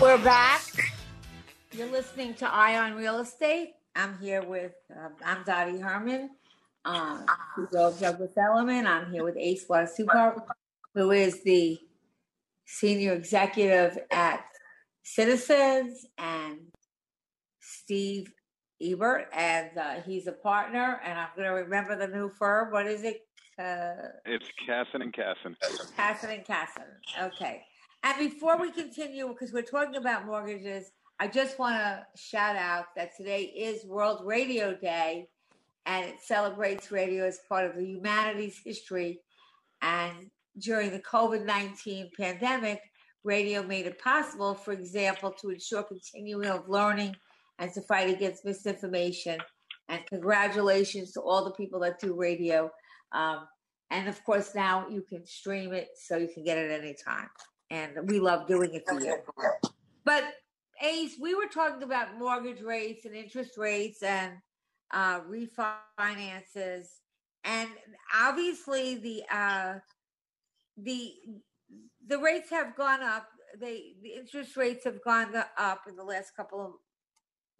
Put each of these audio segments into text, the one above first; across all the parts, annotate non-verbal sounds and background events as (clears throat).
We're back. You're listening to Eye on Real Estate. I'm here with, uh, I'm Dottie Herman, um, Douglas Elliman. I'm here with Ace Supar, who is the senior executive at Citizens, and Steve Ebert, and uh, he's a partner. And I'm going to remember the new firm. What is it? Uh, it's Casson and Casson. Casson and Casson. Okay. And before we continue, because we're talking about mortgages, I just want to shout out that today is World Radio Day and it celebrates radio as part of the humanities history. And during the COVID 19 pandemic, radio made it possible, for example, to ensure continuing of learning and to fight against misinformation. And congratulations to all the people that do radio. Um, and of course, now you can stream it so you can get it anytime and we love doing it for you. But Ace, we were talking about mortgage rates and interest rates and uh, refinances, and obviously the uh, the the rates have gone up. They the interest rates have gone up in the last couple of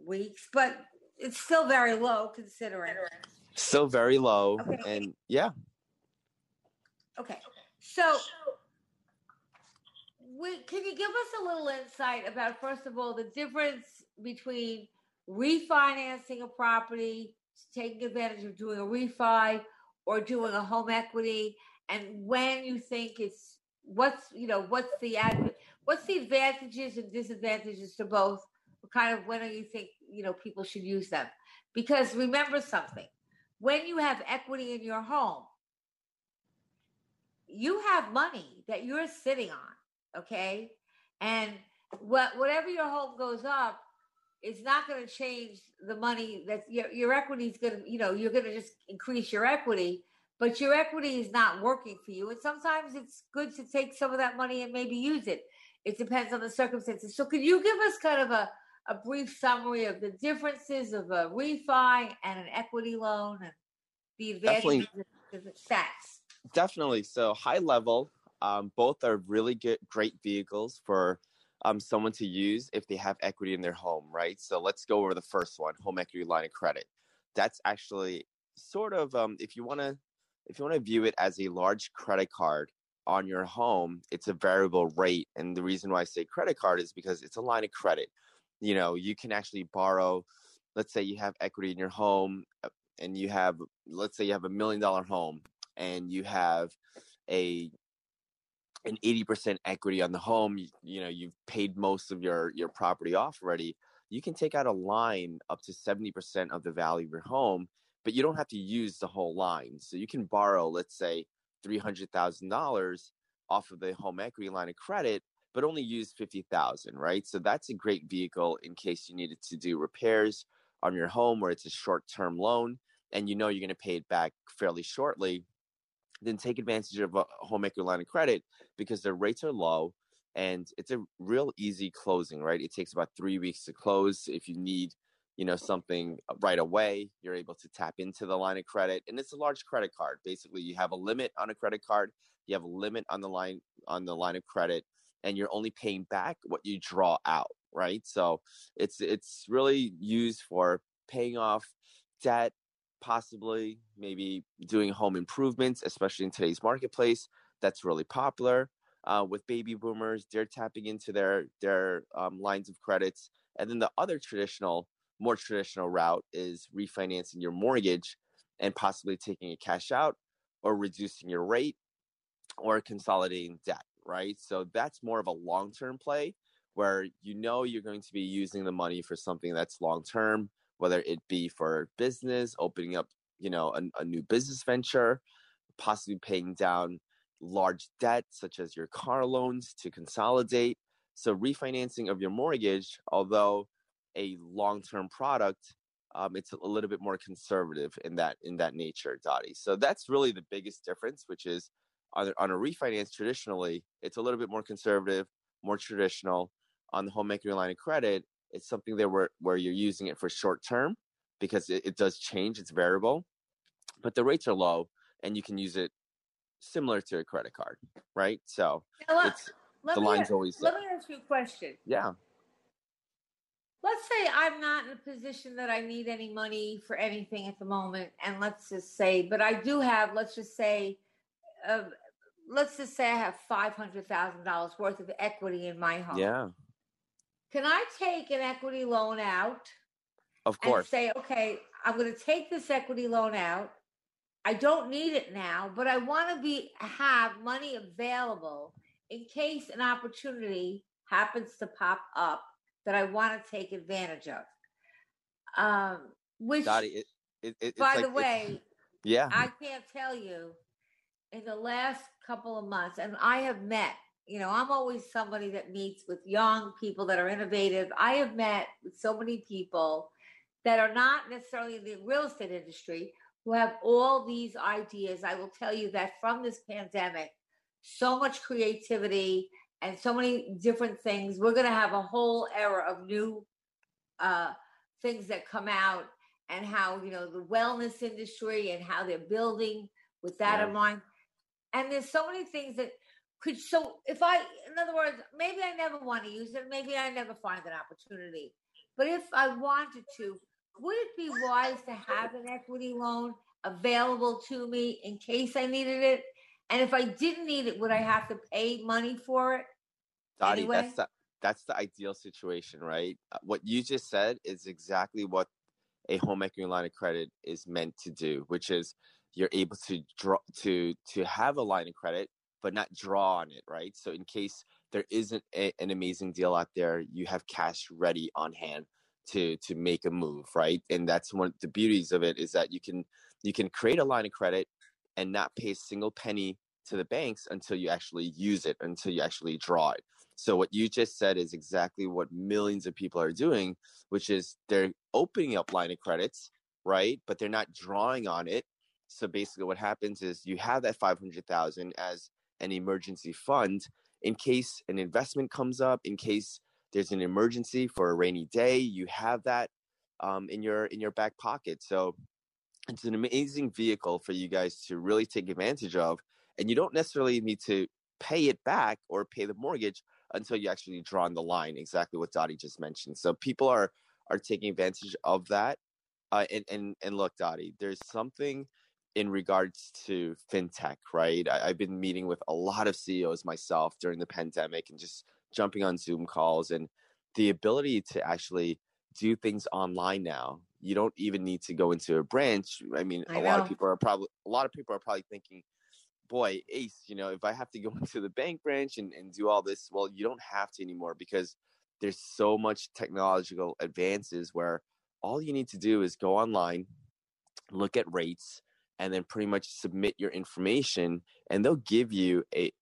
weeks, but it's still very low considering. Still very low, okay. and yeah. Okay, so we, can you give us a little insight about, first of all, the difference between refinancing a property, taking advantage of doing a refi, or doing a home equity, and when you think it's what's you know what's the ad, what's the advantages and disadvantages to both? Kind of when do you think you know people should use them? Because remember something, when you have equity in your home, you have money that you're sitting on okay? And what whatever your home goes up, it's not going to change the money that your your equity is going to, you know, you're going to just increase your equity, but your equity is not working for you. And sometimes it's good to take some of that money and maybe use it. It depends on the circumstances. So could you give us kind of a a brief summary of the differences of a refi and an equity loan and the advantages of the stats? Definitely. So high level, um, both are really good, great vehicles for um, someone to use if they have equity in their home, right? So let's go over the first one, home equity line of credit. That's actually sort of um, if you want to if you want to view it as a large credit card on your home, it's a variable rate, and the reason why I say credit card is because it's a line of credit. You know, you can actually borrow. Let's say you have equity in your home, uh, and you have let's say you have a million dollar home, and you have a an 80% equity on the home you, you, know you've paid most of your your property off already you can take out a line up to 70% of the value of your home but you don't have to use the whole line so you can borrow let's say $300000 off of the home equity line of credit but only use 50000 right so that's a great vehicle in case you needed to do repairs on your home where it's a short term loan and you know you're going to pay it back fairly shortly then take advantage of a home equity line of credit because the rates are low and it's a real easy closing, right? It takes about three weeks to close. If you need, you know, something uh, right away, you're able to tap into the line of credit, and it's a large credit card. Basically, you have a limit on a credit card, you have a limit on the line on the line of credit, and you're only paying back what you draw out, right? So it's it's really used for paying off debt possibly maybe doing home improvements, especially in today's marketplace. That's really popular. Uh, with baby boomers, they're tapping into their their um, lines of credits, and then the other traditional, more traditional route is refinancing your mortgage and possibly taking a cash out or reducing your rate or consolidating debt. Right, so that's more of a long term play where you know you're going to be using the money for something that's long term whether it be for business, opening up, you know, a, a new business venture, possibly paying down large debt such as your car loans to consolidate. So refinancing of your mortgage, although a long-term product, um, it's a little bit more conservative in that in that nature, Dottie. So that's really the biggest difference, which is on, on a refinance traditionally, it's a little bit more conservative, more traditional. On the home equity line of credit, it's something that where where you're using it for short term because it, it does change. It's variable, but the rates are low, and you can use it similar to a credit card, right? So let, it's the line's always. Let me ask you a question. Yeah. Let's say I'm not in a position that I need any money for anything at the moment, and let's just say, but I do have. Let's just say, uh, let's just say I have five hundred thousand dollars worth of equity in my home. Yeah can I take an equity loan out? Of course. Say, okay, I'm going to take this equity loan out. I don't need it now, but I want to be have money available in case an opportunity happens to pop up that I want to take advantage of. Um, which, Dottie, it, it, by like, the way, (laughs) yeah, I can't tell you in the last couple of months, and I have met you know, I'm always somebody that meets with young people that are innovative. I have met with so many people that are not necessarily in the real estate industry who have all these ideas. I will tell you that from this pandemic, so much creativity and so many different things. We're going to have a whole era of new uh, things that come out and how, you know, the wellness industry and how they're building with that yeah. in mind. And there's so many things that could so if I in other words, maybe I never want to use it, maybe I never find an opportunity. But if I wanted to, would it be wise to have an equity loan available to me in case I needed it? And if I didn't need it, would I have to pay money for it? Dottie, anyway? that's the that's the ideal situation, right? Uh, what you just said is exactly what a home equity line of credit is meant to do, which is you're able to draw to to have a line of credit but not draw on it, right? So in case there isn't a, an amazing deal out there, you have cash ready on hand to to make a move, right? And that's one of the beauties of it is that you can you can create a line of credit and not pay a single penny to the banks until you actually use it, until you actually draw it. So what you just said is exactly what millions of people are doing, which is they're opening up line of credits, right? But they're not drawing on it. So basically what happens is you have that 500,000 as an emergency fund in case an investment comes up, in case there's an emergency for a rainy day. You have that um, in your in your back pocket. So it's an amazing vehicle for you guys to really take advantage of, and you don't necessarily need to pay it back or pay the mortgage until you actually draw on the line. Exactly what Dottie just mentioned. So people are are taking advantage of that. Uh, and and and look, Dottie, there's something in regards to fintech, right? I, have been meeting with a lot of CEOs myself during the pandemic and just jumping on Zoom calls and the ability to actually do things online now. You don't even need to go into a branch. I mean, I a lot of people are probably a lot of people are probably thinking, boy, Ace, you know, if I have to go (laughs) into the bank branch and, and do all this, well, you don't have to anymore because there's so much technological advances where all you need to do is go online, look at rates, and then pretty much submit your information and they'll give you a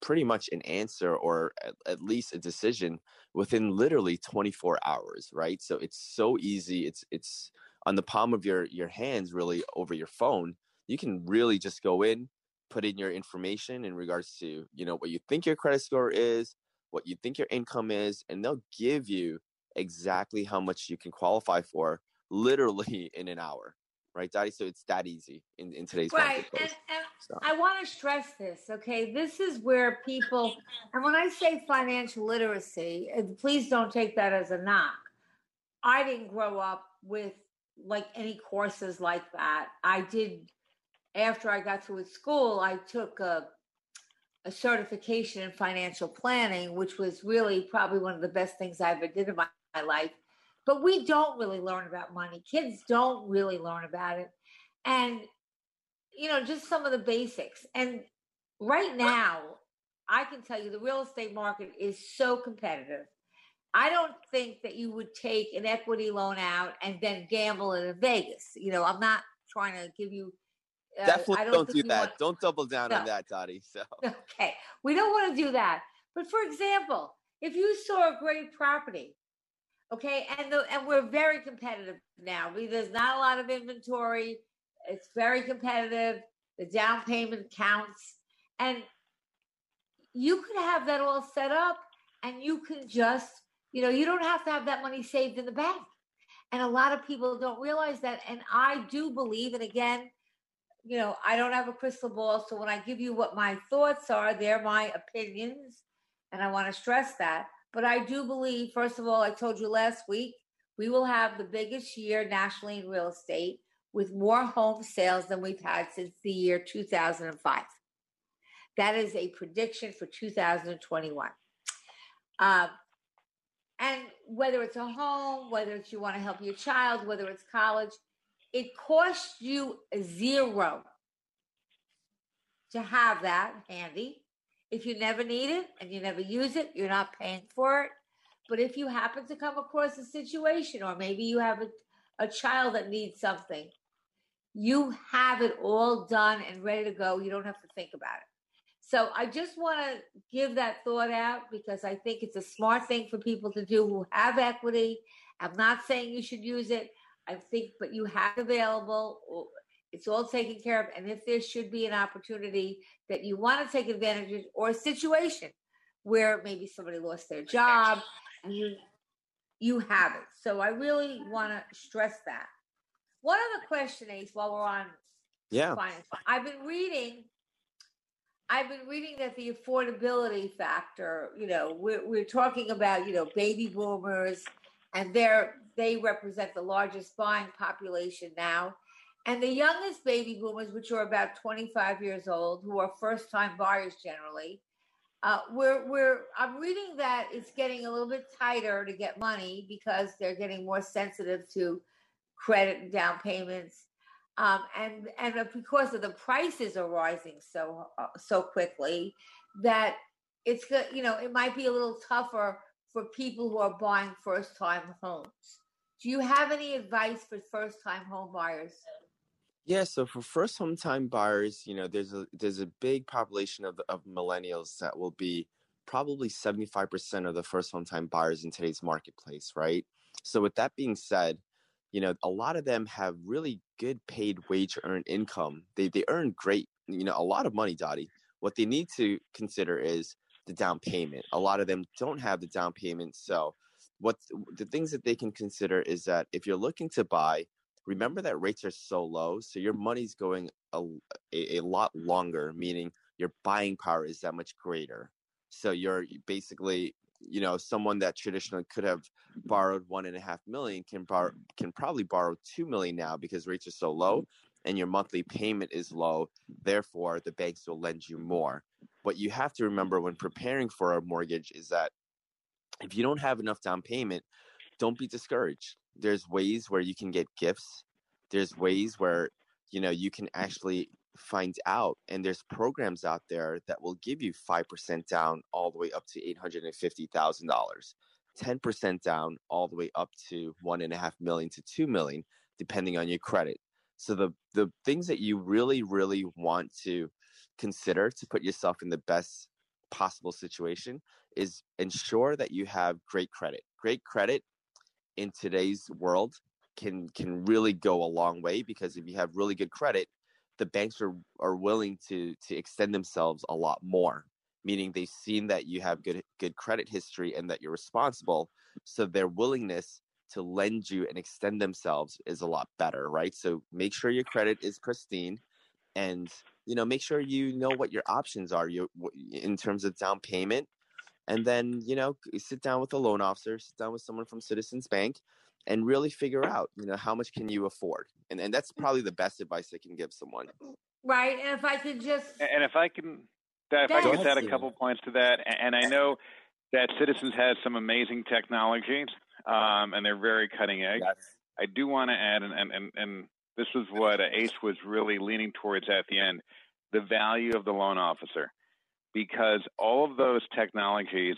pretty much an answer or at, at, least a decision within literally 24 hours right? So it's so easy it's it's on the palm of your your hands really over your phone. You can really just go in put in your information in regards to you know what you think your credit score is what you think your income is and they'll give you exactly how much you can qualify for literally (laughs) in an hour right, Dottie? So it's that easy in, in today's right. And, and so. I want to stress this, okay? This is where people, and when I say financial literacy, please don't take that as a knock. I didn't grow up with like any courses like that. I did after I got through with school. I took a a certification in financial planning, which was really probably one of the best things I ever did in my, my life. But we don't really learn about money. Kids don't really learn about it. And, you know, just some of the basics. And right now, I can tell you the real estate market is so competitive. I don't think that you would take an equity loan out and then gamble in Vegas. You know, I'm not trying to give you uh, Definitely don't, don't do that. Want... Don't double down no. on that, Dottie. So (laughs) okay, we don't want to do that. But for example, if you saw a great property, okay, and the, and we're very competitive now. There's not a lot of inventory. It's very competitive. The down payment counts, and you could have that all set up, and you can just, you know, you don't have to have that money saved in the bank. And a lot of people don't realize that. And I do believe, and again, you know, I don't have a crystal ball. So when I give you what my thoughts are, they're my opinions. And I want to stress that. But I do believe, first of all, I told you last week, we will have the biggest year nationally in real estate with more home sales than we've had since the year 2005. That is a prediction for 2021. Um, and whether it's a home, whether it's you want to help your child, whether it's college, it costs you zero to have that handy. If you never need it and you never use it, you're not paying for it. But if you happen to come across a situation, or maybe you have a, a child that needs something, you have it all done and ready to go. You don't have to think about it. So I just want to give that thought out because I think it's a smart thing for people to do who have equity. I'm not saying you should use it. I think, but you have available. It's all taken care of. And if there should be an opportunity that you want to take advantage of, or a situation where maybe somebody lost their job, and you you have it. So I really want to stress that. One other question, Ace, while we're on yeah, finance, I've been reading. I've been reading that the affordability factor, you know, we're, we're talking about, you know, baby boomers and they're they represent the largest buying population now. And the youngest baby boomers, which are about 25 years old, who are first time buyers generally, uh, we're, we're, I'm reading that it's getting a little bit tighter to get money because they're getting more sensitive to credit and down payments. Um, and and because of the prices are rising so uh, so quickly that it's good you know it might be a little tougher for people who are buying first time homes do you have any advice for first time home buyers? Yeah, so for first home time buyers, you know, there's a there's a big population of of millennials that will be probably 75% of the first home time buyers in today's marketplace, right? So with that being said, you know, a lot of them have really good paid wage earned income. They they earn great, you know, a lot of money, Dottie. What they need to consider is the down payment. A lot of them don't have the down payment, so what the things that they can consider is that if you're looking to buy, remember that rates are so low, so your money's going a, a, a lot longer, meaning your buying power is that much greater. So you're basically, you know, someone that traditionally could have borrowed one and a half million can borrow can probably borrow two million now because rates are so low and your monthly payment is low. Therefore, the banks will lend you more. What you have to remember when preparing for a mortgage is that if you don't have enough down payment, don't be discouraged. There's ways where you can get gifts. There's mm-hmm. ways where, you know, you can actually find out and there's programs out there that will give you 5% down all the way up to $850,000. 10% down all the way up to one and a half million to two million, depending on your credit. So the the things that you really, really want to consider to put yourself in the best possible situation is ensure that you have great credit. Great credit in today's world can can really go a long way because if you have really good credit, the banks are are willing to to extend themselves a lot more. Meaning they've seen that you have good good credit history and that you're responsible, so their willingness to lend you and extend themselves is a lot better, right? So make sure your credit is pristine and you know make sure you know what your options are you in terms of down payment and then you know sit down with a loan officer sit down with someone from citizens bank and really figure out, you know, how much can you afford? And and that's probably the best advice I can give someone. Right. And if I could just and if I can if I could add a couple points to that, and I know that Citizens has some amazing technologies, um, and they're very cutting edge. Yes. I do want to add, and, and, and this was what Ace was really leaning towards at the end, the value of the loan officer, because all of those technologies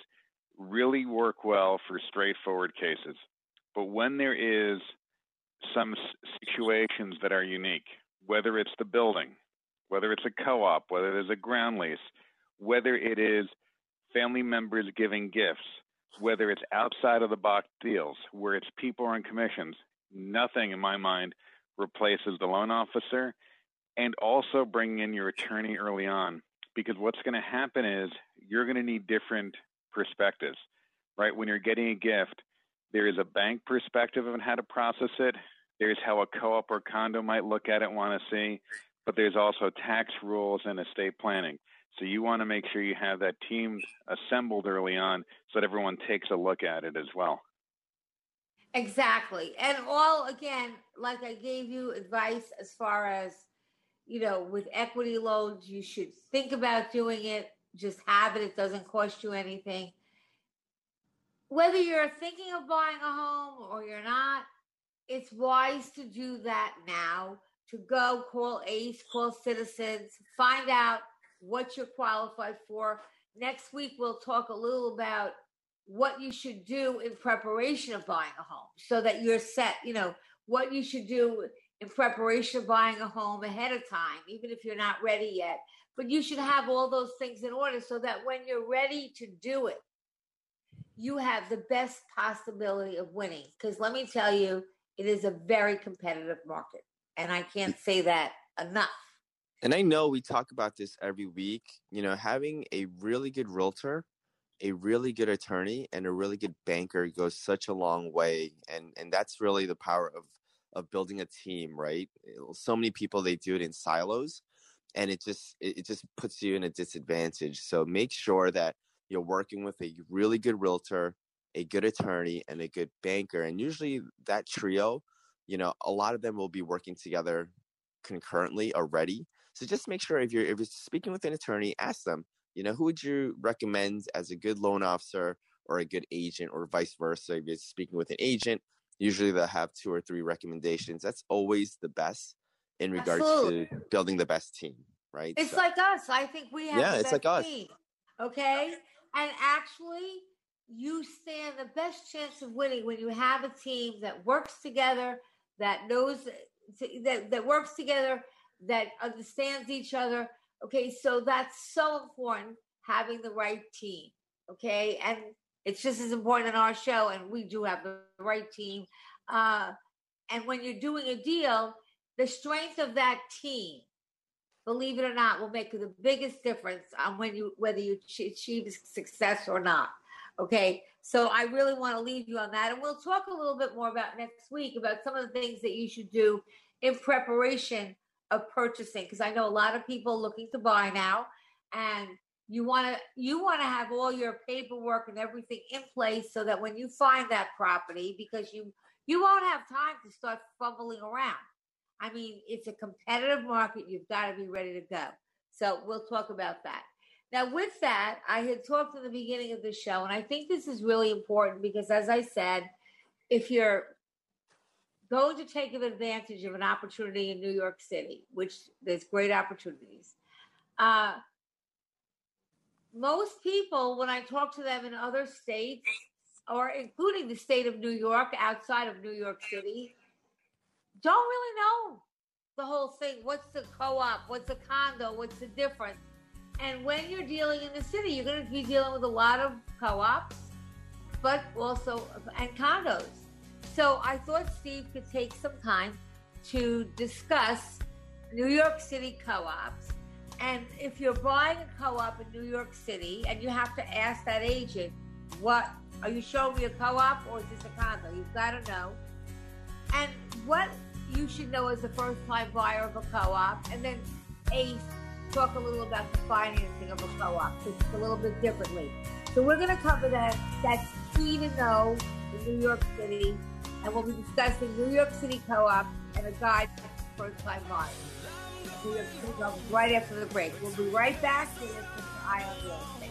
really work well for straightforward cases. But when there is some situations that are unique, whether it's the building, whether it's a co-op, whether there's a ground lease, whether it is family members giving gifts, whether it's outside of the box deals, where it's people on commissions, nothing in my mind replaces the loan officer and also bringing in your attorney early on because what's going to happen is you're going to need different perspectives right? When you're getting a gift there is a bank perspective on how to process it. There's how a co-op or condo might look at it want to see but there's also tax rules and estate planning. So you want to make sure you have that team assembled early on so that everyone takes a look at it as well. Exactly. And all again, like I gave you advice as far as, you know, with equity loans, you should think about doing it, just have it, it doesn't cost you anything. Whether you're thinking of buying a home or you're not, it's wise to do that now to go call ACE, call citizens, find out what you're qualified for. Next week, we'll talk a little about what you should do in preparation of buying a home so that you're set, you know, what you should do in preparation of buying a home ahead of time, even if you're not ready yet. But you should have all those things in order so that when you're ready to do it, you have the best possibility of winning. Because let me tell you, it is a very competitive market. And I can't say that enough. And I know we talk about this every week. You know, having a really good realtor a really good attorney and a really good banker goes such a long way and and that's really the power of of building a team right? Eh, so many people they do it in silos and it just it just puts you in a disadvantage. So make sure that you're working with a really good realtor a good attorney and a good banker and usually that trio you know a lot of them will be working together concurrently already. So just make sure if you're if you're speaking with an attorney ask them you know, who would you recommend as a good loan officer or a good agent or vice versa? If you're speaking with an agent, usually they'll have two or three recommendations. That's always the best in regards Absolutely. to building the best team, right? It's so, like us. I think we have yeah, it's like us. Team, okay? And actually, you stand the best chance of winning when you have a team that works together, that knows that that works together, that understands each other, Okay, so that's so important having the right team. Okay, and it's just as important in our show, and we do have the right team. Uh, and when you're doing a deal, the strength of that team, believe it or not, will make the biggest difference on when you whether you achieve success or not. Okay, so I really want to leave you on that, and we'll talk a little bit more about next week about some of the things that you should do in preparation of purchasing because I know a lot of people looking to buy now and you want to you want to have all your paperwork and everything in place so that when you find that property because you you won't have time to start fumbling around. I mean, it's a competitive market. You've got to be ready to go. So we'll talk about that. Now, with that, I had talked in the beginning of the show, and I think this is really important because, as I said, if you're going to take advantage of an opportunity in New York City, which there's great opportunities. Uh, most people, when I talk to them in other states, or including the state of New York, outside of New York City, don't really know the whole thing. What's the co op? What's a condo? What's the difference? And when you're dealing in the city, you're going to be dealing with a lot of co ops, but also and condos. So I thought Steve could take some time to discuss New York City co ops. And if you're buying a co op in New York City and you have to ask that agent, what are you showing me a co op or is this a condo? You've got to know. And what you should know as a first time buyer of a co op. And then Ace, talk a little about the financing of a co op, just a little bit differently. So we're going to cover that. That's key to know in New York City and we'll be discussing New York City co-op and a guide for first-time buyers. New York City co-op right after the break. We'll be right back. to Eye on Real Estate.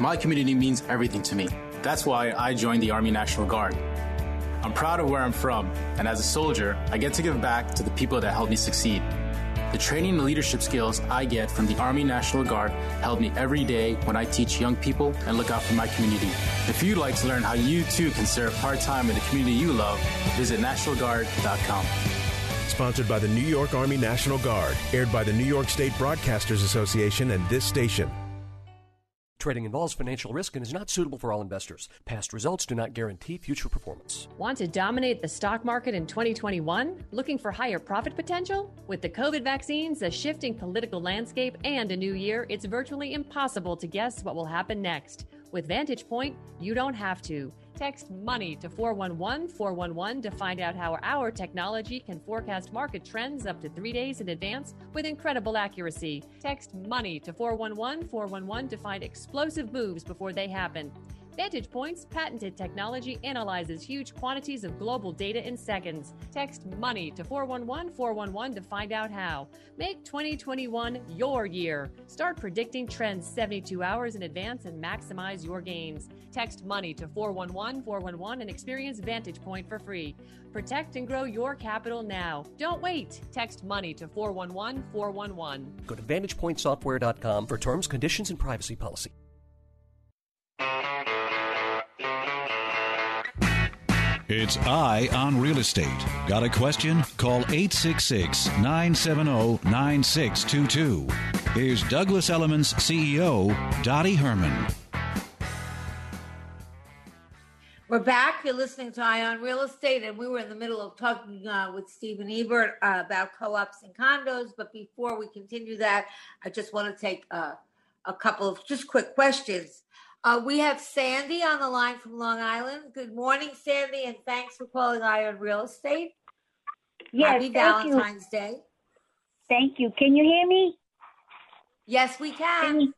My community means everything to me. That's why I joined the Army National Guard. I'm proud of where I'm from, and as a soldier, I get to give back to the people that helped me succeed. The training and leadership skills I get from the Army National Guard help me every day when I teach young people and look out for my community. If you'd like to learn how you too can serve part time in the community you love, visit NationalGuard.com. Sponsored by the New York Army National Guard, aired by the New York State Broadcasters Association and this station. Trading involves financial risk and is not suitable for all investors. Past results do not guarantee future performance. Want to dominate the stock market in 2021? Looking for higher profit potential? With the COVID vaccines, a shifting political landscape, and a new year, it's virtually impossible to guess what will happen next. With Vantage Point, you don't have to. Text money to 411 411 to find out how our technology can forecast market trends up to three days in advance with incredible accuracy. Text money to 411 411 to find explosive moves before they happen. Vantage Point's patented technology analyzes huge quantities of global data in seconds. Text money to 411 411 to find out how. Make 2021 your year. Start predicting trends 72 hours in advance and maximize your gains. Text money to 411 411 and experience Vantage Point for free. Protect and grow your capital now. Don't wait. Text money to 411 411. Go to VantagePointSoftware.com for terms, conditions, and privacy policy. It's Eye on Real Estate. Got a question? Call 866 970 9622. Here's Douglas Elliman's CEO, Dottie Herman. We're back. You're listening to Eye on Real Estate, and we were in the middle of talking uh, with Stephen Ebert uh, about co-ops and condos. But before we continue that, I just want to take uh, a couple of just quick questions. Uh, we have Sandy on the line from Long Island. Good morning, Sandy, and thanks for calling Eye on Real Estate. Yes, Happy Valentine's you. Day. Thank you. Can you hear me? Yes, we can. can you,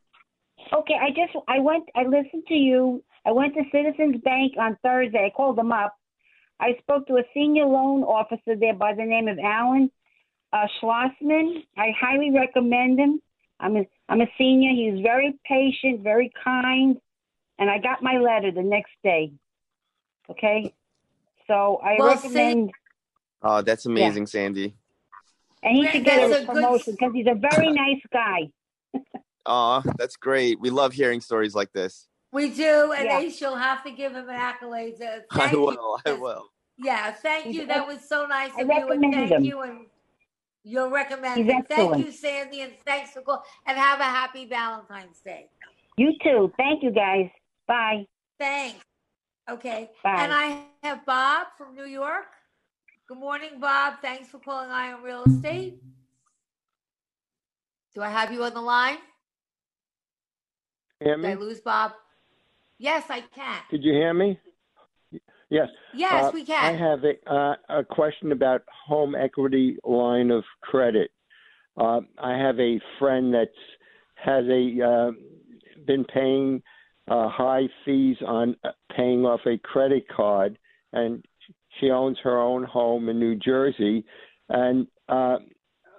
okay, I just I went I listened to you. I went to Citizens Bank on Thursday. I called them up. I spoke to a senior loan officer there by the name of Alan uh, Schlossman. I highly recommend him. I'm a, I'm a senior. He's very patient, very kind and I got my letter the next day. Okay, so I well, recommend. Oh, that's amazing, yeah. Sandy. And he should get a, a promotion because he's a very (laughs) nice guy. Oh, that's great. We love hearing stories like this. We do, and yeah. she'll have to give him an accolade. Uh, (laughs) I will. You. I will. Yeah, thank you. That was so nice I of you, and thank him. you. And you'll recommend him. Thank you, Sandy, and thanks for calling. And have a happy Valentine's Day. You too. Thank you, guys. Bye. Thanks. Okay. Bye. And I have Bob from New York. Good morning, Bob. Thanks for calling Eye on Real Estate. Do I have you on the line? Hear Did I me? lose Bob? Yes, I can. Could you hear me? Yes. Yes, Uh, we can. I have a, uh, a question about home equity line of credit. Uh, I have a friend that's has a uh, been paying uh, high fees on uh, paying off a credit card, and she owns her own home in New Jersey. And uh,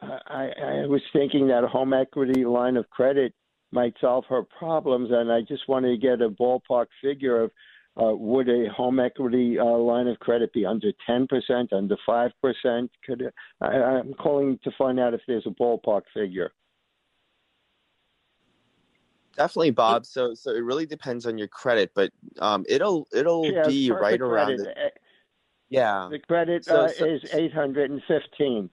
I, I was thinking that a home equity line of credit might solve her problems, and I just wanted to get a ballpark figure of uh, would a home equity uh, line of credit be under 10%, under 5%? Could it, I, I'm calling to find out if there's a ballpark figure. Definitely, Bob. So so it really depends on your credit, but um, it'll it'll Yeah, be right around credit. the, Uh, yeah. The credit So- uh, so- is 815.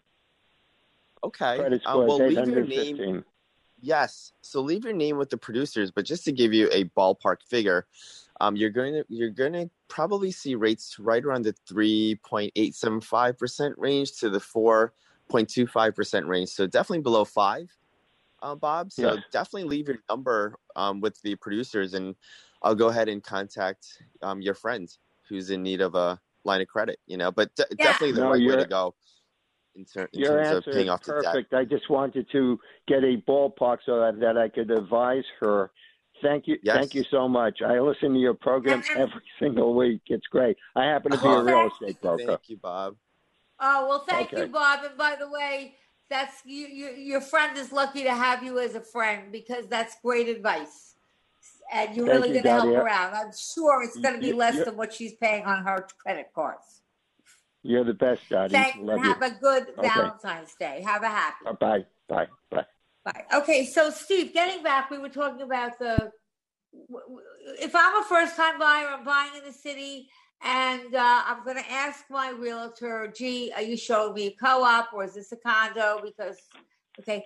Okay. Credit Um, score well, is leave your 815. name. Yes. So leave your name with the producers, but just to give you a ballpark figure, um, you're going to you're going to probably see rates right around the 3.875 percent range to the 4.25 percent range. So definitely below five, uh, Bob. So Yes. definitely leave your number um, with the producers, and I'll go ahead and contact um, your friend who's in need of a line of credit. You know, but de- definitely the No, right way to go in, ter- in Your terms of answer paying is off the debt. perfect. I just wanted to get a ballpark so that, that I could advise her. Thank you. Yes. Thank you so much. I listen to your program (laughs) every single week. It's great. I happen to be a real estate broker. Thank you, Bob. Oh well, thank Okay. you, Bob. And by the way, that's you, you. Your friend is lucky to have you as a friend because that's great advice, and you're Thank really you, going to help her out. I'm sure it's going to be less than what she's paying on her credit cards. You're the best, Dottie. And you. have a good Okay. Valentine's Day. Have a happy. Uh, bye. Bye. Bye. Bye. Okay, so Steve, getting back, we were talking about the. If I'm a first time buyer, I'm buying in the city, and uh, I'm going to ask my realtor, gee, are you showing me a co op or is this a condo? Because, okay,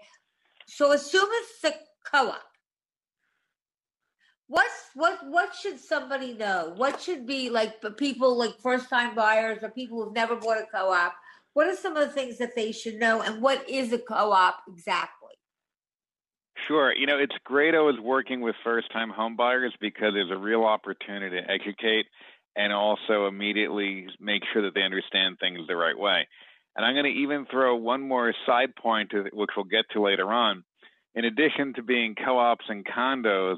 so assume it's a co op. What's what what should somebody know? What should be like people like first time buyers or people who've never bought a co-op? What are some of the things that they should know and what is a co-op exactly? Sure. You know, it's great I was working with first time home buyers because there's a real opportunity to educate and also immediately make sure that they understand things the right way. And I'm going to even throw one more side point, which we'll get to later on. In addition to being co ops and condos,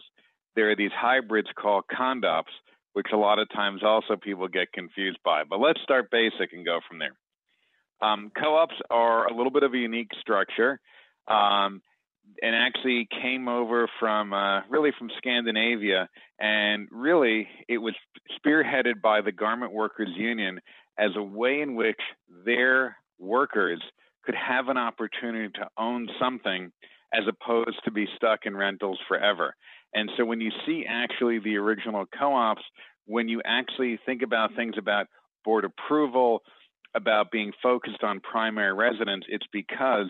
there are these hybrids called condops, which a lot of times also people get confused by. But let's start basic and go from there. Um, co-ops are a little bit of a unique structure, um, and actually came over from uh, really from Scandinavia, and really it was spearheaded by the Garment Workers Union as a way in which their workers could have an opportunity to own something as opposed to be stuck in rentals forever. And so when you see actually the original co-ops, when you actually think about things about board approval, about being focused on primary residence, it's because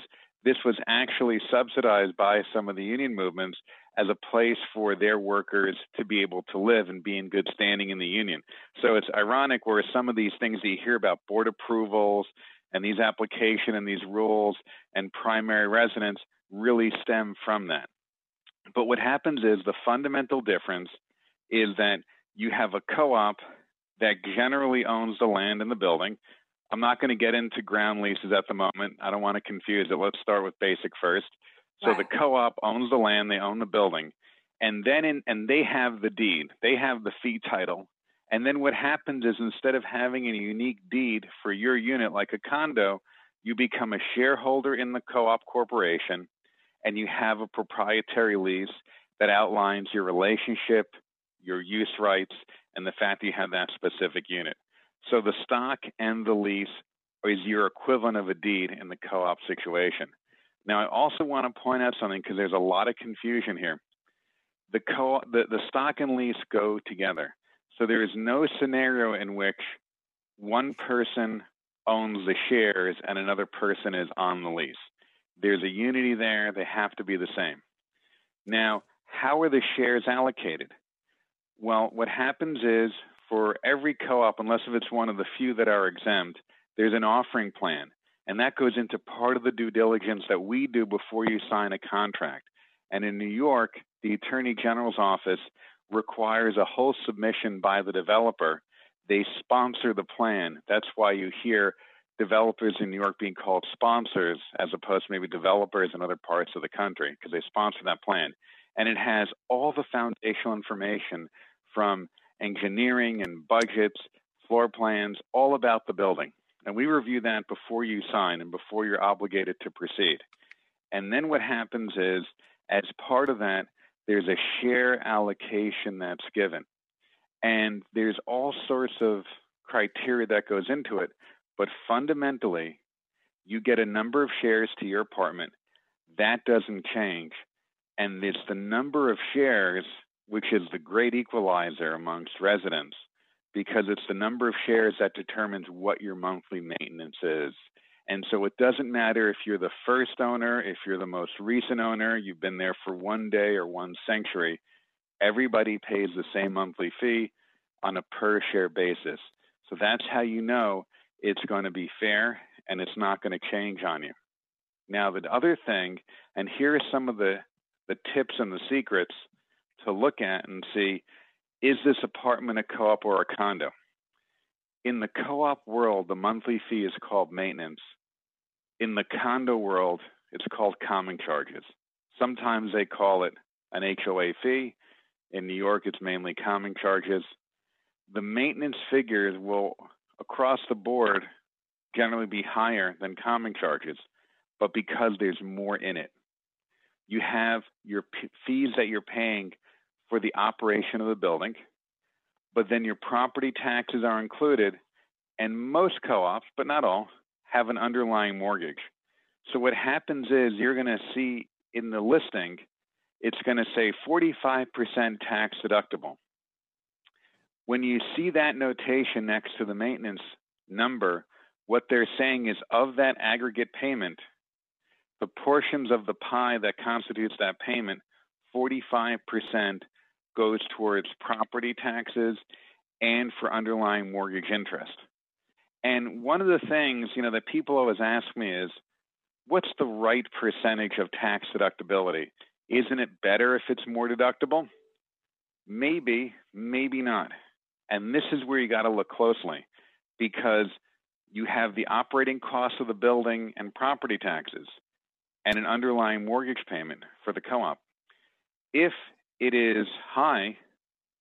this was actually subsidized by some of the union movements as a place for their workers to be able to live and be in good standing in the union. So it's ironic where some of these things that you hear about board approvals and these application and these rules and primary residence really stem from that. But what happens is the fundamental difference is that you have a co op that generally owns the land and the building. I'm not going to get into ground leases at the moment. I don't want to confuse it. Let's start with basic first. So the co-op owns the land, they own the building, and then in, and they have the deed. They have the fee title. And then what happens is instead of having a unique deed for your unit like a condo, you become a shareholder in the co-op corporation and you have a proprietary lease that outlines your relationship, your use rights, and the fact that you have that specific unit. So the stock and the lease is your equivalent of a deed in the co op situation. Now, I also want to point out something because there's a lot of confusion here. The, co- the, the stock and lease go together. So there is no scenario in which one person owns the shares and another person is on the lease. There's a unity there, they have to be the same. Now, how are the shares allocated? Well, what happens is for every co op, unless if it's one of the few that are exempt, there's an offering plan. And that goes into part of the due diligence that we do before you sign a contract. And in New York, the Attorney General's office requires a whole submission by the developer. They sponsor the plan. That's why you hear developers in New York being called sponsors as opposed to maybe developers in other parts of the country because they sponsor that plan. And it has all the foundational information from engineering and budgets, floor plans, all about the building. And we review that before you sign and before you're obligated to proceed. And then what happens is, as part of that, there's a share allocation that's given. And there's all sorts of criteria that goes into it. But fundamentally, you get a number of shares to your apartment. That doesn't change. And it's the number of shares which is the great equalizer amongst residents because it's the number of shares that determines what your monthly maintenance is. And so it doesn't matter if you're the first owner, if you're the most recent owner, you've been there for one day or one century, everybody pays the same monthly fee on a per share basis. So that's how you know it's going to be fair and it's not going to change on you. Now, the other thing, and here are some of the, the tips and the secrets to look at and see is this apartment a co op or a condo? In the co op world, the monthly fee is called maintenance. In the condo world, it's called common charges. Sometimes they call it an HOA fee. In New York, it's mainly common charges. The maintenance figures will, across the board, generally be higher than common charges, but because there's more in it. You have your p- fees that you're paying for the operation of the building, but then your property taxes are included, and most co ops, but not all, have an underlying mortgage. So what happens is you're going to see in the listing, it's going to say 45% tax deductible. When you see that notation next to the maintenance number, what they're saying is of that aggregate payment, the portions of the pie that constitutes that payment, 45% goes towards property taxes and for underlying mortgage interest. And one of the things, you know, that people always ask me is, what's the right percentage of tax deductibility? Isn't it better if it's more deductible? Maybe, maybe not. And this is where you got to look closely because you have the operating costs of the building and property taxes and an underlying mortgage payment for the co op. If it is high,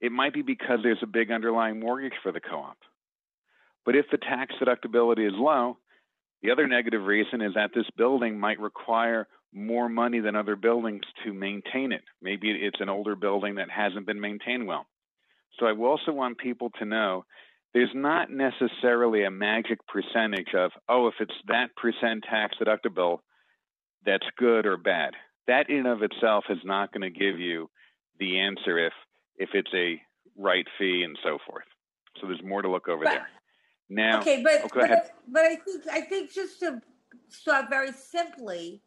it might be because there's a big underlying mortgage for the co op. But if the tax deductibility is low, the other negative reason is that this building might require more money than other buildings to maintain it. Maybe it's an older building that hasn't been maintained well. So I also want people to know there's not necessarily a magic percentage of, oh, if it's that percent tax deductible, that's good or bad. That in of itself is not going to give you the answer if if it's a right fee and so forth. So there's more to look over but, there. Now, okay, but oh, but, but I think I think just to start very simply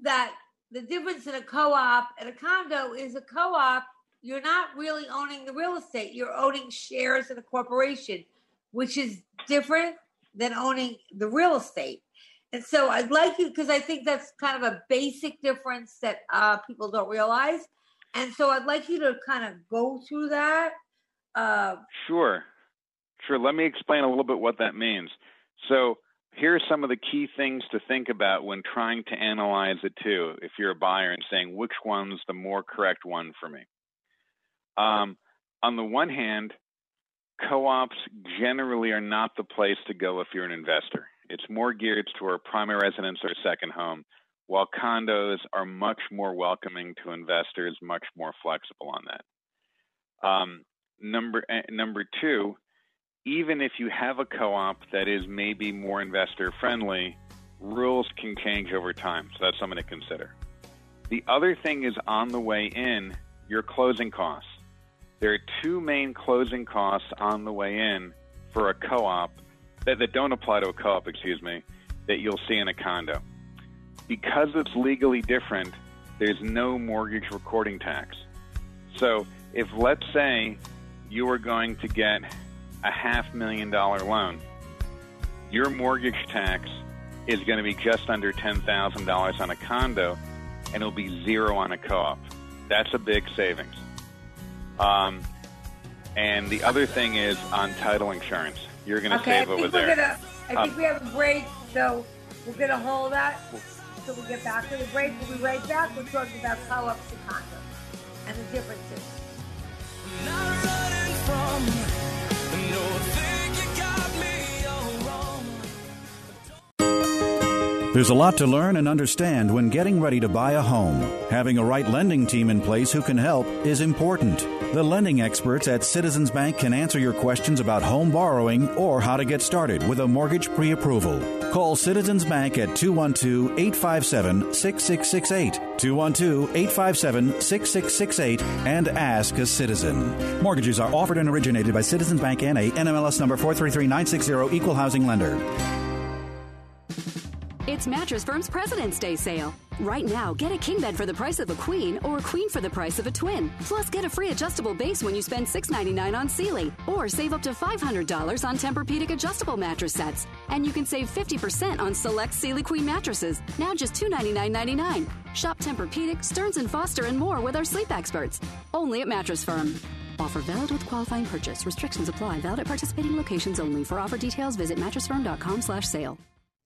that the difference in a co-op and a condo is a co-op you're not really owning the real estate you're owning shares in a corporation which is different than owning the real estate and so i'd like you because i think that's kind of a basic difference that uh, people don't realize and so I'd like you to kind of go through that. Uh, sure. Sure. Let me explain a little bit what that means. So, here are some of the key things to think about when trying to analyze it too, if you're a buyer and saying which one's the more correct one for me. Um, on the one hand, co ops generally are not the place to go if you're an investor. It's more geared toward primary residence or second home while condos are much more welcoming to investors, much more flexible on that. Um, number eh, number two, even if you have a co-op that is maybe more investor friendly, rules can change over time, so that's something to consider. The other thing is on the way in, your closing costs. There are two main closing costs on the way in for a co-op that, that don't apply to a co-op, excuse me, that you'll see in a condo because it's legally different, there's no mortgage recording tax. So if let's say you were going to get a half million dollar loan, your mortgage tax is going to be just under $10,000 on a condo, and it'll be zero on a co-op. That's a big savings. Um, and the other thing is on title insurance. You're going to okay, save over there. Gonna, I um, think we have a break, so we're going to hold that until we get back to the break. We'll be right back. We're talking about co-ops and condos and the differences. There's a lot to learn and understand when getting ready to buy a home. Having a right lending team in place who can help is important. The lending experts at Citizens Bank can answer your questions about home borrowing or how to get started with a mortgage pre approval. Call Citizens Bank at 212 857 6668. 212 857 6668 and ask a citizen. Mortgages are offered and originated by Citizens Bank NA, NMLS number 433960, Equal Housing Lender. It's Mattress Firm's President's Day sale. Right now, get a king bed for the price of a queen or a queen for the price of a twin. Plus, get a free adjustable base when you spend $6.99 on Sealy. Or save up to $500 on Tempur-Pedic adjustable mattress sets. And you can save 50% on select Sealy Queen mattresses. Now just $299.99. Shop Tempur-Pedic, Stearns & Foster, and more with our sleep experts. Only at Mattress Firm. Offer valid with qualifying purchase. Restrictions apply. Valid at participating locations only. For offer details, visit mattressfirm.com slash sale.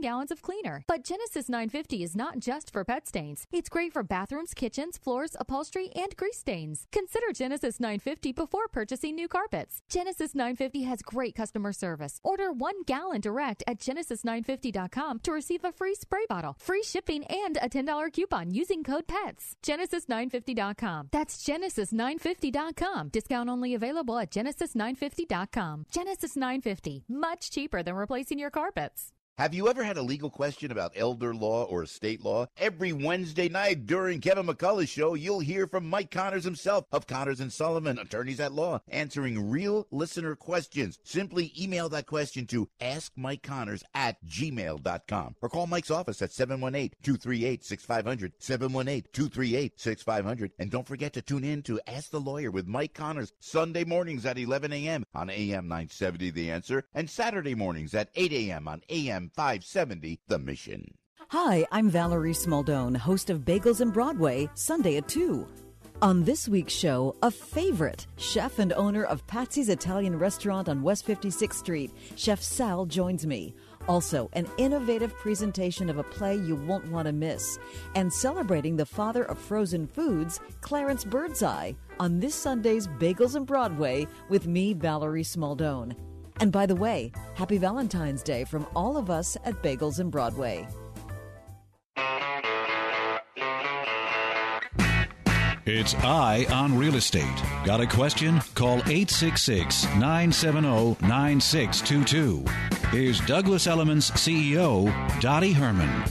gallons of cleaner. But Genesis 950 is not just for pet stains. It's great for bathrooms, kitchens, floors, upholstery, and grease stains. Consider Genesis 950 before purchasing new carpets. Genesis 950 has great customer service. Order one gallon direct at genesis950.com to receive a free spray bottle, free shipping, and a $10 coupon using code PETS. Genesis950.com. That's Genesis950.com. Discount only available at Genesis950.com. Genesis 950, much cheaper than replacing your carpets. Have you ever had a legal question about elder law or estate law? Every Wednesday night during Kevin McCullough's show, you'll hear from Mike Connors himself of Connors and Sullivan, attorneys at law, answering real listener questions. Simply email that question to askmikeconnors at gmail.com or call Mike's office at 718-238-6500, 718-238-6500. And don't forget to tune in to Ask the Lawyer with Mike Connors Sunday mornings at 11 a.m. on AM 970 The Answer and Saturday mornings at 8 a.m. on AM 570 The Mission. Hi, I'm Valerie Smaldone, host of Bagels and Broadway, Sunday at 2. On this week's show, a favorite, chef and owner of Patsy's Italian restaurant on West 56th Street, Chef Sal joins me. Also, an innovative presentation of a play you won't want to miss. And celebrating the father of frozen foods, Clarence Birdseye, on this Sunday's Bagels and Broadway with me, Valerie Smaldone. And by the way, happy Valentine's Day from all of us at Bagels and Broadway. It's Eye on Real Estate. Got a question? Call 866 970 9622. Here's Douglas Elliman's CEO, Dottie Herman.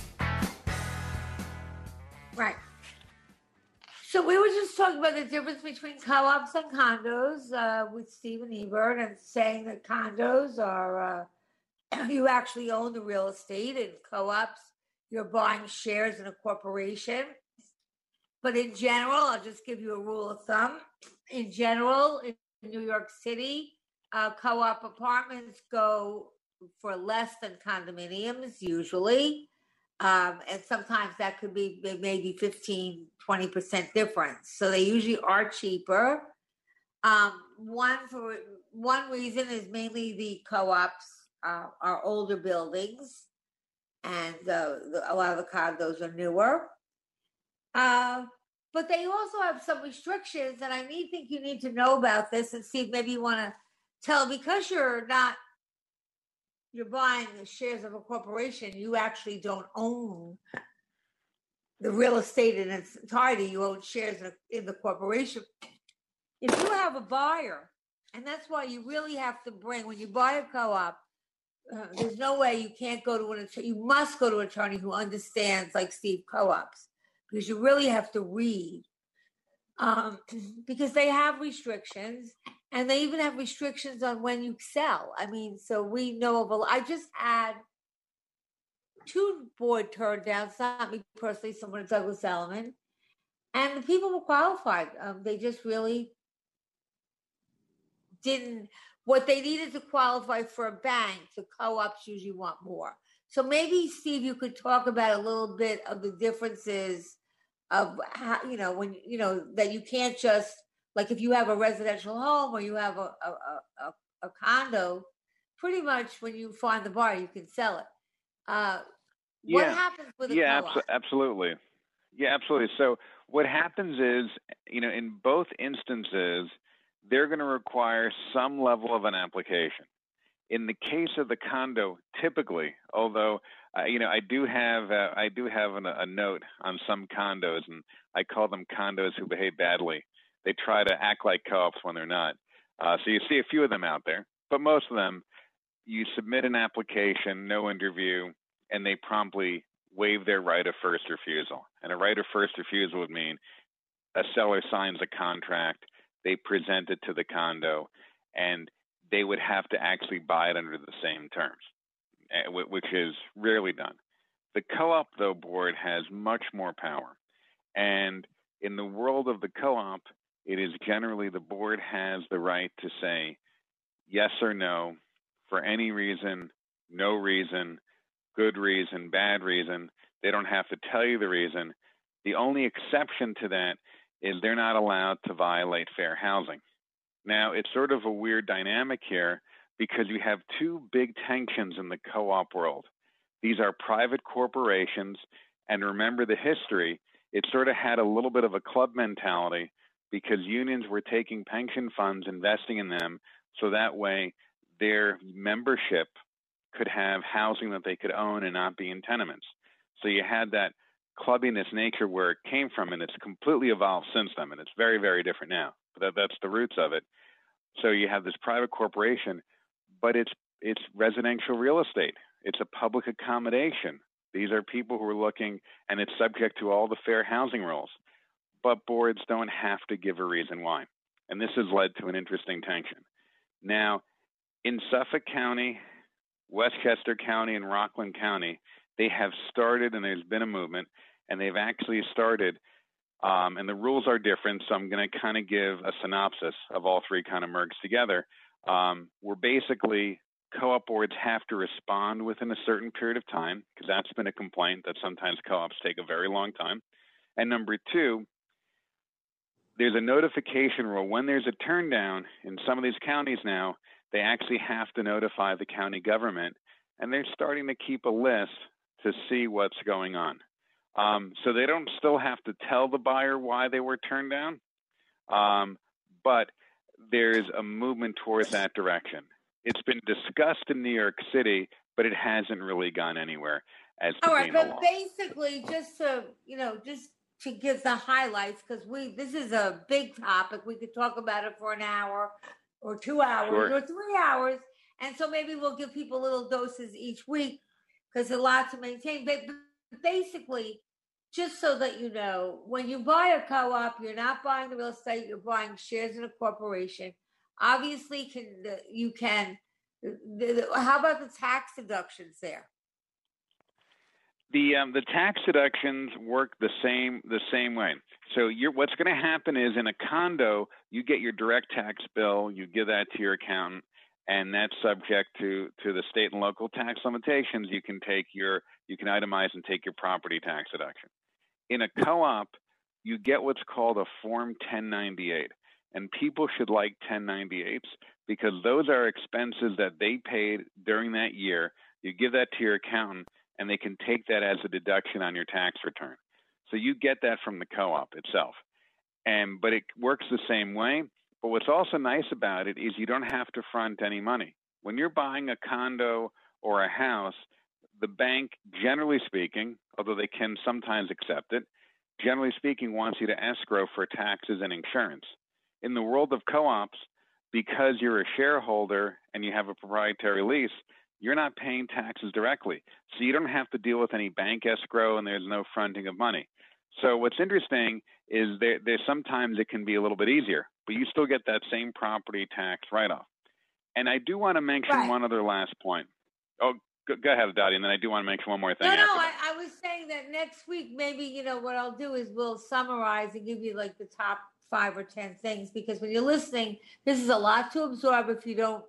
So we were just talking about the difference between co-ops and condos uh, with Stephen Ebert and saying that condos are uh, (clears throat) you actually own the real estate and co-ops you're buying shares in a corporation. But in general, I'll just give you a rule of thumb. In general, in New York City, uh, co-op apartments go for less than condominiums usually. Um, and sometimes that could be maybe 15, 20% difference. So they usually are cheaper. Um, one for one reason is mainly the co-ops uh, are older buildings, and uh, the, a lot of the condos are newer. Uh, but they also have some restrictions, and I need think you need to know about this and see if maybe you want to tell because you're not you're buying the shares of a corporation, you actually don't own the real estate in its entirety. You own shares in, the corporation. If you have a buyer, and that's why you really have to bring when you buy a co-op, uh, there's no way you can't go to an attorney. You must go to an attorney who understands, like Steve, co-ops, because you really have to read. Um, because they have restrictions, and they even have restrictions on when you sell. I mean, so we know of a. I just had two board turned down. Not me personally. Someone at Douglas Elliman, and the people were qualified. Um, they just really didn't what they needed to qualify for a bank, the co-ops usually want more. So maybe Steve, you could talk about a little bit of the differences of how you know when you know that you can't just like if you have a residential home or you have a a, a, a condo, pretty much when you find the buyer, you can sell it. Uh, yeah. What happens with a yeah, co-op? absolutely. Yeah, absolutely. So what happens is, you know, in both instances, they're going to require some level of an application. In the case of the condo, typically, although uh, you know, I do have uh, I do have an, a note on some condos, and I call them condos who behave badly. They try to act like co-ops when they're not. Uh, so you see a few of them out there, but most of them, you submit an application, no interview, and they promptly waive their right of first refusal. And a right of first refusal would mean a seller signs a contract they present it to the condo, and they would have to actually buy it under the same terms, eh, which is rarely done. The co op, though, board has much more power. And in the world of the co op, it is generally the board has the right to say yes or no for any reason, no reason, good reason, bad reason. They don't have to tell you the reason. The only exception to that is they're not allowed to violate fair housing. Now, it's sort of a weird dynamic here because you have two big tensions in the co op world. These are private corporations, and remember the history, it sort of had a little bit of a club mentality because unions were taking pension funds, investing in them, so that way their membership could have housing that they could own and not be in tenements. So you had that clubbiness nature where it came from, and it's completely evolved since then, and it's very, very different now. But that, that's the roots of it. So you have this private corporation, but it's it's residential real estate. It's a public accommodation. These are people who are looking, and it's subject to all the fair housing rules. But boards don't have to give a reason why. And this has led to an interesting tension. Now, in Suffolk County, Westchester County, and Rockland County, they have started, and there's been a movement, and they've actually started. Um, and the rules are different, so I'm going to kind of give a synopsis of all three kind of merged together. Um, where basically co-op boards have to respond within a certain period of time, because that's been a complaint that sometimes co-ops take a very long time. And number two, there's a notification rule. When there's a turn down in some of these counties now, they actually have to notify the county government, and they're starting to keep a list to see what's going on. Um, so they don't still have to tell the buyer why they were turned down, um, but there's a movement towards that direction. It's been discussed in New York City, but it hasn't really gone anywhere. As all right, but basically, just to you know, just to give the highlights, because we this is a big topic. We could talk about it for an hour, or two hours, Sure. or three hours, and so maybe we'll give people little doses each week because a lot to maintain. But basically, just so that you know, when you buy a co-op, you're not buying the real estate; you're buying shares in a corporation. Obviously, can the, you can? The, the, how about the tax deductions there? The um, the tax deductions work the same the same way. So what's going to happen is in a condo, you get your direct tax bill, you give that to your accountant, and that's subject to to the state and local tax limitations. You can take your you can itemize and take your property tax deduction. In a co-op, you get what's called a Form 1098, and people should like 1098s because those are expenses that they paid during that year. You give that to your accountant, and they can take that as a deduction on your tax return. So you get that from the co-op itself. And but it works the same way. But what's also nice about it is you don't have to front any money. When you're buying a condo or a house, the bank, generally speaking, although they can sometimes accept it, generally speaking, wants you to escrow for taxes and insurance. In the world of co ops, because you're a shareholder and you have a proprietary lease, you're not paying taxes directly. So you don't have to deal with any bank escrow and there's no fronting of money. So what's interesting is there, there's sometimes it can be a little bit easier, but you still get that same property tax write off. And I do want to mention Right. one other last point. Oh, go, go ahead, Dottie, and then I do want to mention one more thing. No, no, I, I was saying that next week, maybe, you know, what I'll do is we'll summarize and give you like the top five or 10 things because when you're listening, this is a lot to absorb if you don't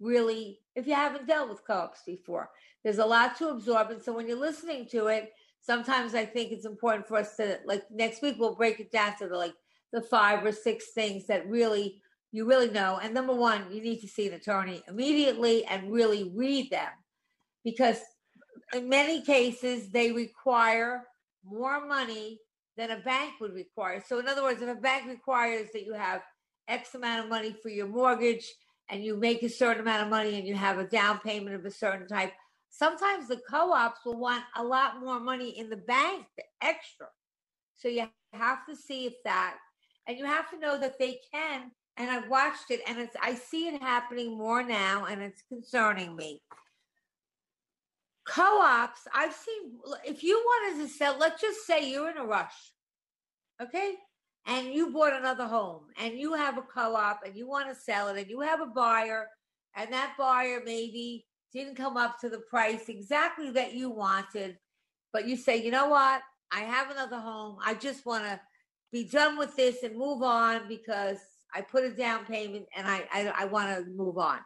really, if you haven't dealt with co ops before. There's a lot to absorb. And so when you're listening to it, sometimes I think it's important for us to, like, next week, we'll break it down to the, like, the five or six things that really, you really know. And number one, you need to see an attorney immediately and really read them because in many cases they require more money than a bank would require. So in other words, if a bank requires that you have X amount of money for your mortgage and you make a certain amount of money and you have a down payment of a certain type, sometimes the co-ops will want a lot more money in the bank extra. So you have to see if that and you have to know that they can and I've watched it and it's I see it happening more now and it's concerning me co-ops i've seen if you wanted to sell let's just say you're in a rush okay and you bought another home and you have a co-op and you want to sell it and you have a buyer and that buyer maybe didn't come up to the price exactly that you wanted but you say you know what? I have another home. I just want to be done with this and move on because i put a down payment and i i, I want to move on.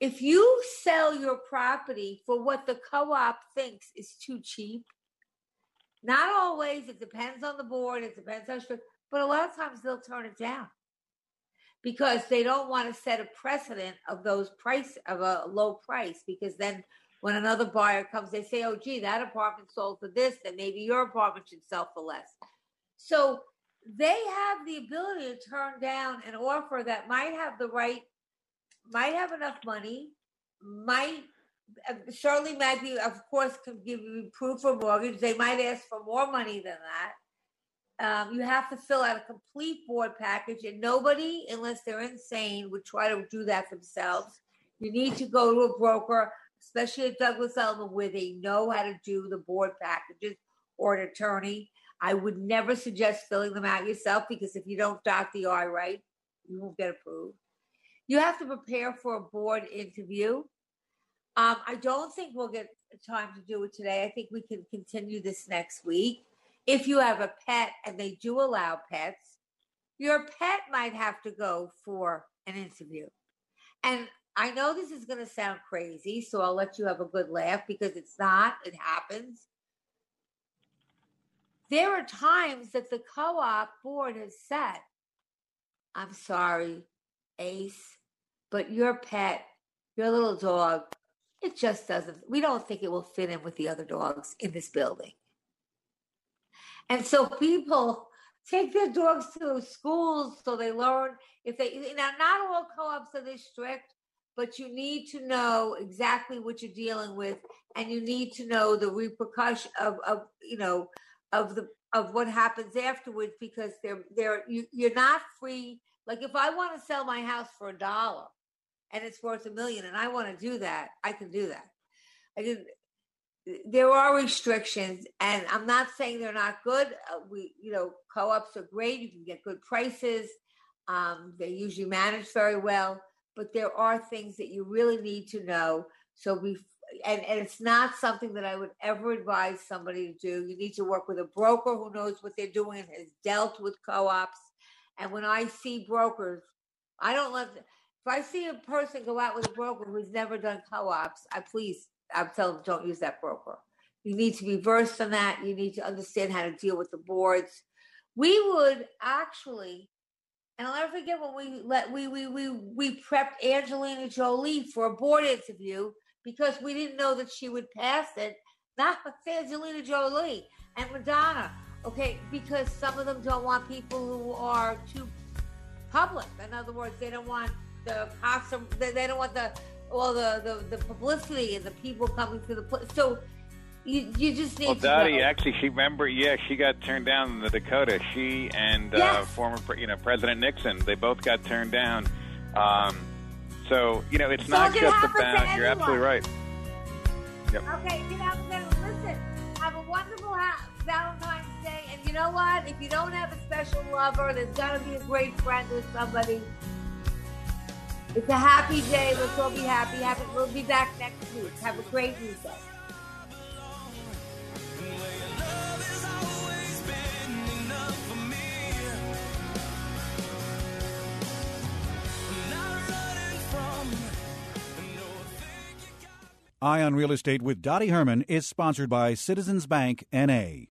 If you sell your property for what the co-op thinks is too cheap not always. It depends on the board. It depends how strict but a lot of times they'll turn it down because they don't want to set a precedent of those price of a low price because then when another buyer comes they say oh gee that apartment sold for this then maybe your apartment should sell for less. So they have the ability to turn down an offer that might have the right might have enough money, might uh, might be, of course, can give you proof of mortgage. They might ask for more money than that. Um, you have to fill out a complete board package, and nobody, unless they're insane, would try to do that themselves. You need to go to a broker, especially at Douglas Elliman, where they know how to do the board packages, or an attorney. I would never suggest filling them out yourself because if you don't dot the I right, you won't get approved. You have to prepare for a board interview. Um, I don't think we'll get time to do it today. I think we can continue this next week. If you have a pet and they do allow pets, your pet might have to go for an interview. And I know this is going to sound crazy, so I'll let you have a good laugh because it's not, it happens. There are times that the co op board has said, I'm sorry, Ace, but your pet, your little dog, it just doesn't, we don't think it will fit in with the other dogs in this building. And so people take their dogs to schools so they learn if they, now, not all co ops are this strict, but you need to know exactly what you're dealing with and you need to know the repercussion of, of you know, of the, of what happens afterwards because they're, they're, you, you're not free like if I want to sell my house for a dollar and it's worth a million and I want to do that, I can do that. I did there are restrictions and I'm not saying they're not good. Uh, we you know, co-ops are great. You can get good prices. Um, they usually manage very well, but there are things that you really need to know. So we and, and it's not something that I would ever advise somebody to do. You need to work with a broker who knows what they're doing and has dealt with co-ops. And when I see brokers, I don't let. If I see a person go out with a broker who's never done co-ops, I please, I tell them don't use that broker. You need to be versed in that. You need to understand how to deal with the boards. We would actually, and I'll never forget when we let we we we we prepped Angelina Jolie for a board interview because we didn't know that she would pass it. Not Angelina Jolie and Madonna. Okay, because some of them don't want people who are too public. In other words, they don't want the possible. They they don't want the all the, the the publicity and the people coming to the place. So you you just need Well, to Dottie, actually, she remember, yeah, she got turned down in the Dakota. She and uh, former, pre- you know, President Nixon, they both got turned down. Um, So you know, it's So not it just about. You're absolutely right. Yep. Okay, you know, listen, have a wonderful ha- Valentine's Day. And you know what? If you don't have a special lover, there's got to be a great friend or somebody. It's a happy day. Let's all be happy. We'll be back next week. Have a great weekend. Eye on Real Estate with Dottie Herman is sponsored by Citizens Bank NA.